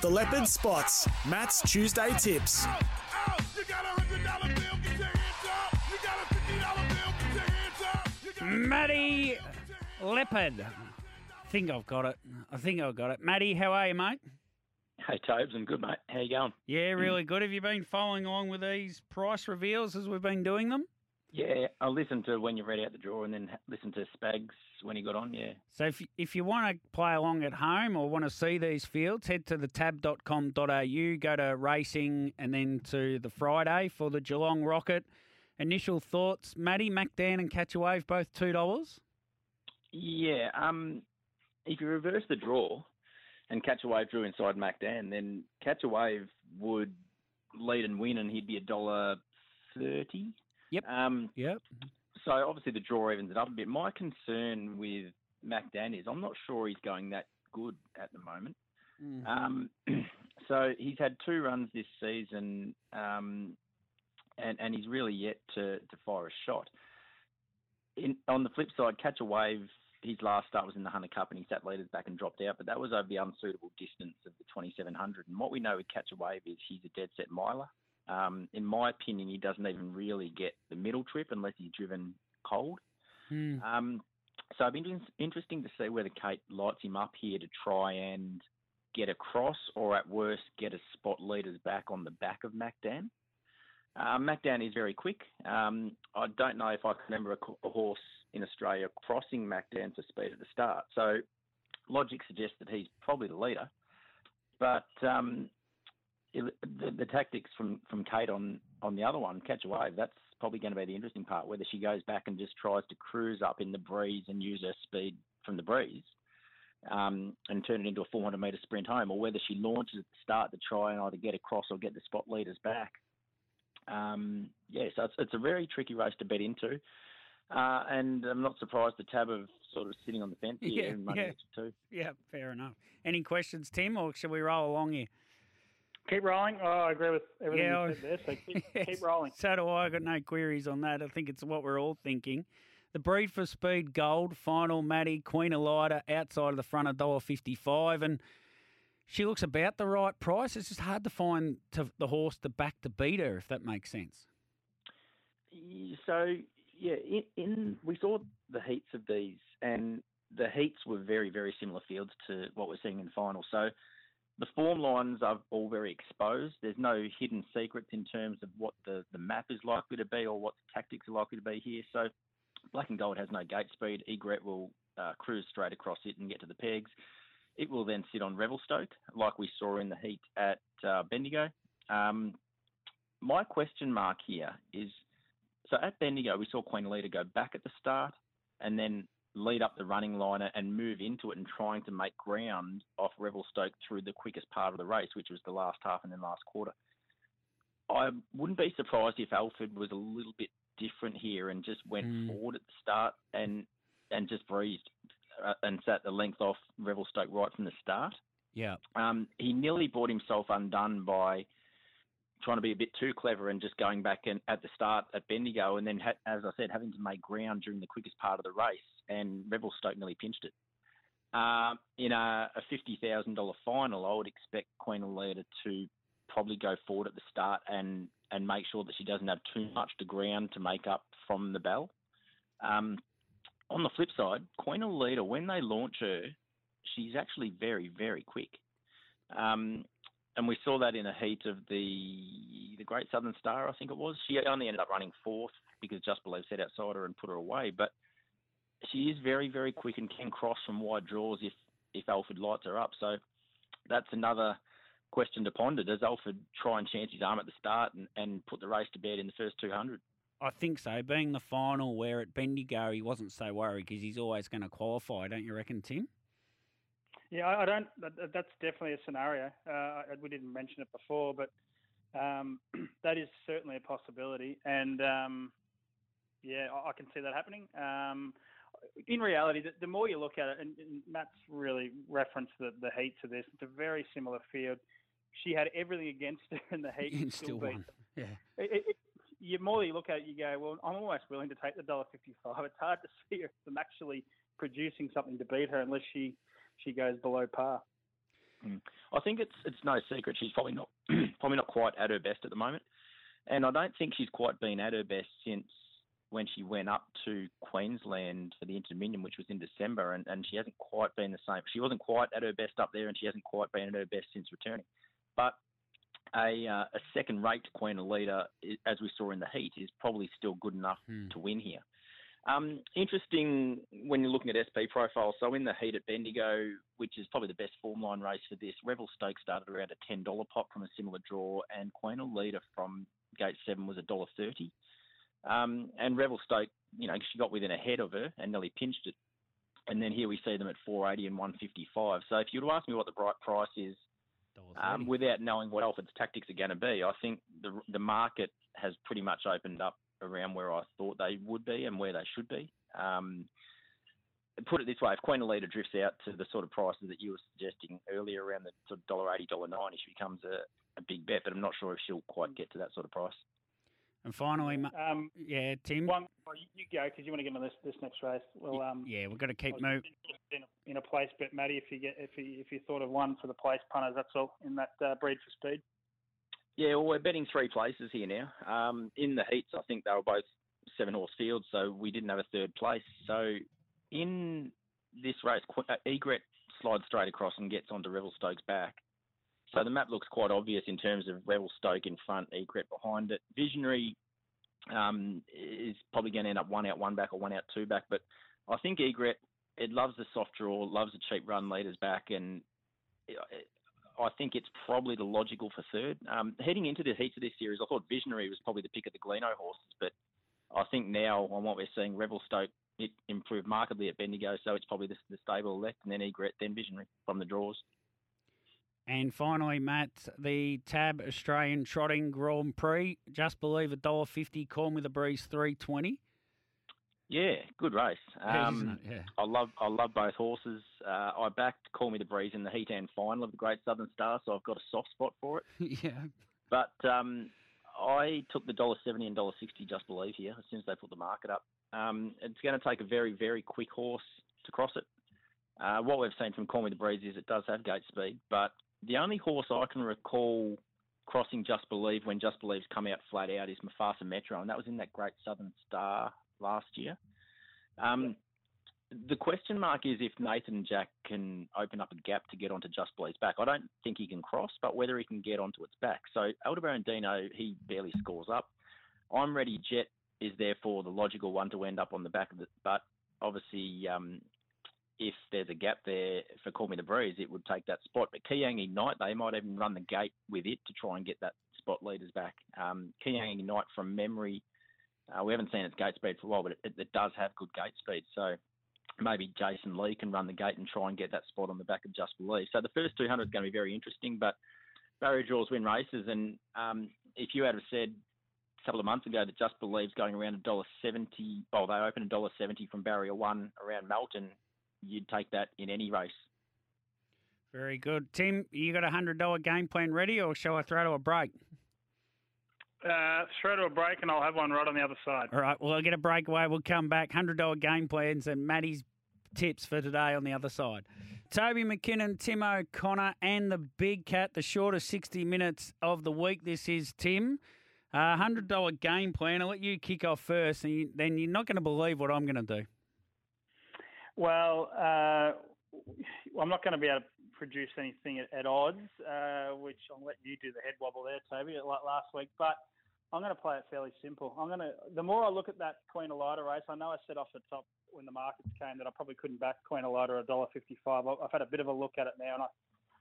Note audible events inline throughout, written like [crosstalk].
The Leopard spots. Matt's Tuesday tips. Matty Leppard. I think I've got it. I think I've got it. Matty, how are you, mate? Hey, Tobes, I'm good, mate. How you going? Yeah, really good. Have you been following along with these price reveals as we've been doing them? Yeah, I listened to when you read out the draw and then listened to Spags when he got on, yeah. So if, if you want to play along at home or want to see these fields, head to the tab.com.au, go to racing and then to the Friday for the Geelong Rocket. Initial thoughts, Matty, MacDan and Catch a Wave, both $2? Yeah, um, if you reverse the draw and Catch a Wave drew inside MacDan, then Catch a Wave would lead and win and he'd be a dollar thirty. Yep. Um, Yep. so obviously the draw evens it up a bit. My concern with MacDan is I'm not sure he's going that good at the moment. Um, [clears throat] so he's had two runs this season, um, and and he's really yet to, to fire a shot. In, on the flip side, Catch a Wave, his last start was in the Hunter Cup, and he sat leaders back and dropped out, but that was over the unsuitable distance of the 2700. And what we know with Catch a Wave is he's a dead set miler. Um, in my opinion, he doesn't even really get the middle trip unless he's driven cold. Hmm. Um, so it'd be interesting to see whether Kate lights him up here to try and get across, or at worst, get a spot leaders back on the back of MacDan. Uh, MacDan is very quick. Um, I don't know if I can remember a, a horse in Australia crossing MacDan for speed at the start. So logic suggests that he's probably the leader. But um, the, the tactics from, from Kate on, on the other one, Catch a Wave, that's probably going to be the interesting part, whether she goes back and just tries to cruise up in the breeze and use her speed from the breeze um, and turn it into a 400 metre sprint home, or whether she launches at the start to try and either get across or get the spot leaders back. Um, yeah, so it's, it's a very tricky race to bet into. Uh, and I'm not surprised the tab of sort of sitting on the fence here Yeah, and running yeah. two. Yeah, fair enough. Any questions, Tim, or shall we roll along here? Keep rolling. Oh, I agree with everything Yeah, you said there. So keep, [laughs] keep rolling. So do I. I got no queries on that. I think it's what we're all thinking. The breed for speed gold final Matty Queen Elida outside of the front of dollar fifty five, and she looks about the right price. It's just hard to find to, the horse to back to beat her, if that makes sense. So yeah, in, in we saw the heats of these, and the heats were very very similar fields to what we're seeing in the final. So the form lines are all very exposed. There's no hidden secrets in terms of what the, the map is likely to be or what the tactics are likely to be here. So Black and Gold has no gate speed. Egret will uh, cruise straight across it and get to the pegs. It will then sit on Revelstoke, like we saw in the heat at uh, Bendigo. Um, my question mark here is so at Bendigo, we saw Queen Elida go back at the start and then lead up the running liner and move into it and trying to make ground off Revelstoke through the quickest part of the race, which was the last half and then last quarter. I wouldn't be surprised if Alfred was a little bit different here and just went Mm. forward at the start and and just breezed uh, and sat the length off Revelstoke right from the start. Yeah. Um, he nearly bought himself undone by trying to be a bit too clever and just going back and at the start at Bendigo, and then, ha- as I said, having to make ground during the quickest part of the race, and Revelstoke nearly pinched it. Um, in a, a fifty thousand dollar final, I would expect Queen Elida to probably go forward at the start and and make sure that she doesn't have too much to ground to make up from the bell. Um, on the flip side, Queen Elida, when they launch her, she's actually very, very quick. Um, and we saw that in a heat of the the Great Southern Star, I think it was. She only ended up running fourth because Just Believe set outside her and put her away. But she is very, very quick and can cross from wide draws if if Alfred lights her up. So that's another question to ponder. Does Alfred try and chance his arm at the start and, and put the race to bed in the first 200? I think so. Being the final where at Bendigo he wasn't so worried because he's always going to qualify, don't you reckon, Tim? Yeah, I, I don't. That, that- that's definitely a scenario. Uh, we didn't mention it before, but um, [clears throat] that is certainly a possibility. And um, yeah, I, I can see that happening. Um, in reality, the, the more you look at it, and, and Matt's really referenced the, the heat to this. It's a very similar field. She had everything against her in the heat, And [laughs] still beat won. Yeah. It, it, it, you more you look at it, you go, well, I'm almost willing to take the dollar fifty-five. [laughs] It's hard to see her them actually producing something to beat her unless she she goes below par. Mm. I think it's it's no secret she's probably not [clears throat] probably not quite at her best at the moment, and I don't think she's quite been at her best since when she went up to Queensland for the Inter Dominion, which was in December, and, and she hasn't quite been the same. She wasn't quite at her best up there, and she hasn't quite been at her best since returning. But a, uh, a second-rate Queen Elida, as we saw in the heat, is probably still good enough Hmm. to win here. Um, interesting when you're looking at SP profile. So in the heat at Bendigo, which is probably the best form line race for this, Revelstoke's started around a ten dollar pot from a similar draw, and Queen Elida from gate seven was a dollar thirty. Um, and Revelstoke, you know, she got within a head of her and nearly pinched it. And then here we see them at 480 and 155. So if you were to ask me what the bright price is, um, without knowing what Alfred's tactics are going to be, I think the the market has pretty much opened up around where I thought they would be and where they should be. Um, put it this way: if Queen Elida drifts out to the sort of prices that you were suggesting earlier, around the sort of dollar eighty, dollar ninety, she becomes a, a big bet. But I'm not sure if she'll quite get to that sort of price. And finally, Um, yeah, Tim. one, you, you go because you want to get on this this next race. Well, um, yeah, we've got to keep moving. in a, in a place But Matty. If you get if you if you thought of one for the place punters, that's all in that uh, breed for speed. Yeah, well, we're betting three places here now. Um, in the heats, I think they were both seven horse fields, so we didn't have a third place. So in this race, uh, Egret slides straight across and gets onto Revelstoke's back. So the map looks quite obvious in terms of Revelstoke in front, Egret behind it. Visionary um, is probably going to end up one out, one back, or one out, two back. But I think Egret, it loves the soft draw, loves the cheap run leaders back, and uh, I think it's probably the logical for third. Um, heading into the heats of this series, I thought Visionary was probably the pick of the Gleno horses, but I think now on what we're seeing, Revelstoke it improved markedly at Bendigo, so it's probably the, the stable left, and then Egret, then Visionary from the draws. And finally, Matt, the Tab Australian Trotting Grand Prix. Just believe a dollar fifty. Call me the breeze three twenty. Yeah, good race. Um, yeah. I love I love both horses. Uh, I backed Call Me the Breeze in the Heat and final of the Great Southern Star, so I've got a soft spot for it. [laughs] yeah. But um, I took the dollar seventy and dollar sixty just believe here as soon as they put the market up. Um, it's going to take a very very quick horse to cross it. Uh, what we've seen from Call Me the Breeze is it does have gate speed, but the only horse I can recall crossing Just Believe when Just Believe's come out flat out is Mufasa Metro, and that was in that Great Southern Star last year. Um, the question mark is if Nathan Jack can open up a gap to get onto Just Believe's back. I don't think he can cross, but whether he can get onto its back. So Aldebaran Dino, he barely scores up. I'm Ready Jet is therefore the logical one to end up on the back of it, but obviously um, if there's a gap there for Call Me the Breeze, it would take that spot. But Kiang Ignite, they might even run the gate with it to try and get that spot leaders back. Um, Kiang Ignite, from memory, uh, we haven't seen its gate speed for a while, but it, it does have good gate speed. So maybe Jason Lee can run the gate and try and get that spot on the back of Just Believe. So the first 200 is going to be very interesting, but barrier draws win races. And um, if you had said a couple of months ago that Just Believe's going around a dollar seventy, well, they open a dollar seventy from barrier one around Melton, you'd take that in any race. Very good. Tim, you got a hundred dollar game plan ready, or shall I throw to a break? Uh, throw to a break, and I'll have one right on the other side. All right. Well, I'll get a breakaway. We'll come back. Hundred dollar game plans and Matty's tips for today on the other side. Toby McKinnon, Tim O'Connor, and the big cat. The shortest sixty minutes of the week. This is Tim. Uh, hundred dollar game plan. I'll let you kick off first, and you, then you're not going to believe what I'm going to do. Well, uh, I'm not going to be able to produce anything at, at odds, uh, which I'll let you do the head wobble there, Toby, like last week. But I'm going to play it fairly simple. I'm going to. The more I look at that Queen Elida race, I know I said off the top when the markets came that I probably couldn't back Queen Elida at $1.55. I've I've had a bit of a look at it now, and I.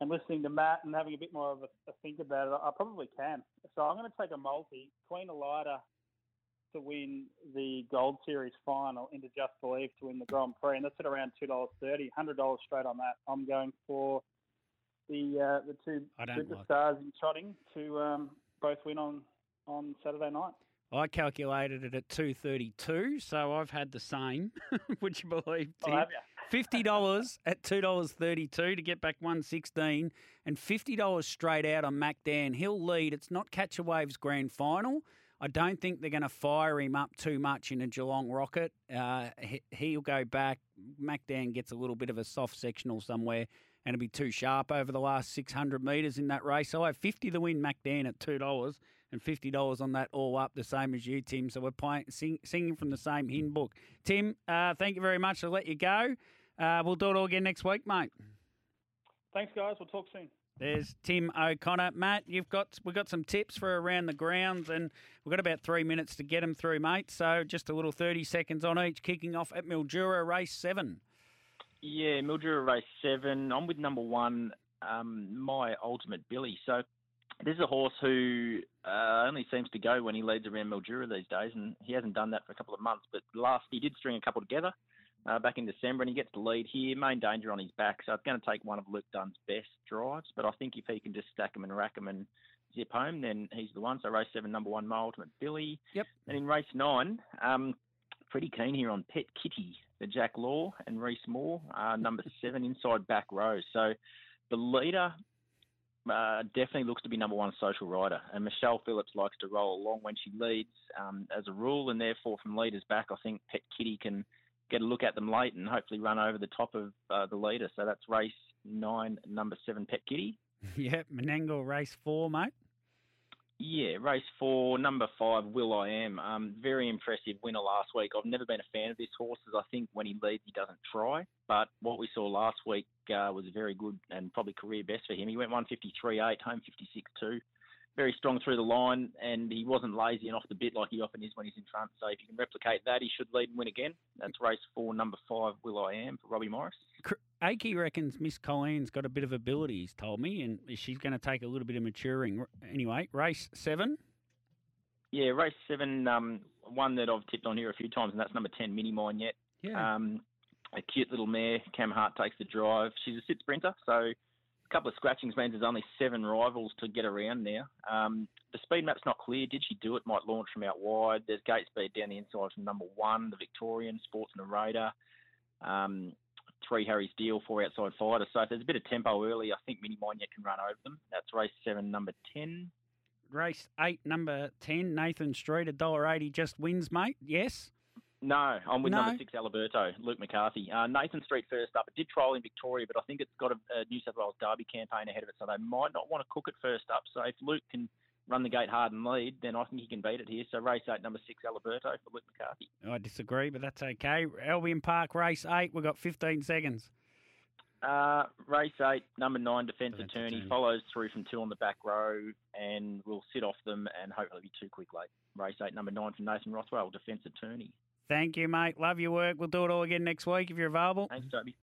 And listening to Matt and having a bit more of a, a think about it, I probably can. So I'm going to take a multi, Queen Elida to win the Gold Series final into Just Believe to win the Grand Prix, and that's at around two dollars thirty, hundred dollars straight on that. I'm going for the uh, the two don't like superstars in trotting to um, both win on on Saturday night. I calculated it at two thirty two, so I've had the same. [laughs] Would you believe? Oh, you? Fifty dollars [laughs] at two dollars thirty two to get back one sixteen, and fifty dollars straight out on Mac Dan. He'll lead. It's not Catch a Waves grand final. I don't think they're going to fire him up too much in a Geelong rocket. Uh, he, he'll go back. Mac Dan gets a little bit of a soft sectional somewhere, and it'll be too sharp over the last 600 metres in that race. So I have 50 to win MacDan at $2 and $50 on that all up, the same as you, Tim. So we're playing, sing, singing from the same hymn book. Tim, uh, thank you very much. I'll let you go. Uh, we'll do it all again next week, mate. Thanks, guys. We'll talk soon. There's Tim O'Connor. Matt, you've got we've got some tips for around the grounds, and we've got about three minutes to get them through, mate. So just a little thirty seconds on each. Kicking off at Mildura, race seven. Yeah, Mildura race seven. I'm with number one, um, my ultimate Billy. So this is a horse who uh, only seems to go when he leads around Mildura these days, and he hasn't done that for a couple of months. But last he did string a couple together uh, back in December, and he gets the lead here. Main danger on his back, so it's going to take one of Luke Dunn's best drives. But I think if he can just stack him and rack him and zip home, then he's the one. So race seven, number one, my ultimate Billy. Yep. And in race nine, um, pretty keen here on Pet Kitty, the Jack Law and Reese Moore, uh, number [laughs] seven inside back row. So the leader uh, definitely looks to be number one social rider, and Michelle Phillips likes to roll along when she leads um, as a rule, and therefore from leaders back, I think Pet Kitty can get a look at them late and hopefully run over the top of uh, the leader. So that's race nine, number seven, Pet Kitty. [laughs] Yep, Menangle race four, mate. Yeah, race four, number five, Will I Am. Um, very impressive winner last week. I've never been a fan of this horse, as I think when he leads, he doesn't try. But what we saw last week uh, was very good and probably career best for him. He went 153.8, home 56.2 very strong through the line, and he wasn't lazy and off the bit like he often is when he's in front. So if you can replicate that, he should lead and win again. That's race four, number five, Will I Am for Robbie Morris. Akey reckons Miss Colleen's got a bit of ability, he's told me, and she's going to take a little bit of maturing. Anyway, race seven. Yeah, race seven, um, one that I've tipped on here a few times, and that's number 10, Mini Mine Yet. Yeah. Um, a cute little mare. Cam Hart takes the drive. She's a sit sprinter, so a couple of scratchings means there's only seven rivals to get around now. Um, the speed map's not clear. Did she do it? Might launch from out wide. There's gate speed down the inside from number one, the Victorian, Sports Narrator. Um, three Harry's Deal, four outside fighter. So if there's a bit of tempo early, I think Mini Monia can run over them. That's race seven, number 10. Race eight, number 10, Nathan Street, $1.80 just wins, mate. Yes? No, I'm with No? number six, Alberto, Luke McCarthy. Uh, Nathan Street first up. It did trial in Victoria, but I think it's got a, a New South Wales Derby campaign ahead of it, so they might not want to cook it first up. So if Luke can run the gate hard and lead, then I think he can beat it here. So race eight, number six, Alberto for Luke McCarthy. I disagree, but that's okay. Albion Park, race eight, we've got 15 seconds. Uh, race eight, number nine, Defence Attorney, Attorney. follows through from two on the back row and will sit off them and hopefully be too quick late. Race eight, number nine from Nathan Rothwell, Defence Attorney. Thank you, mate. Love your work. We'll do it all again next week if you're available. Thanks, Toby.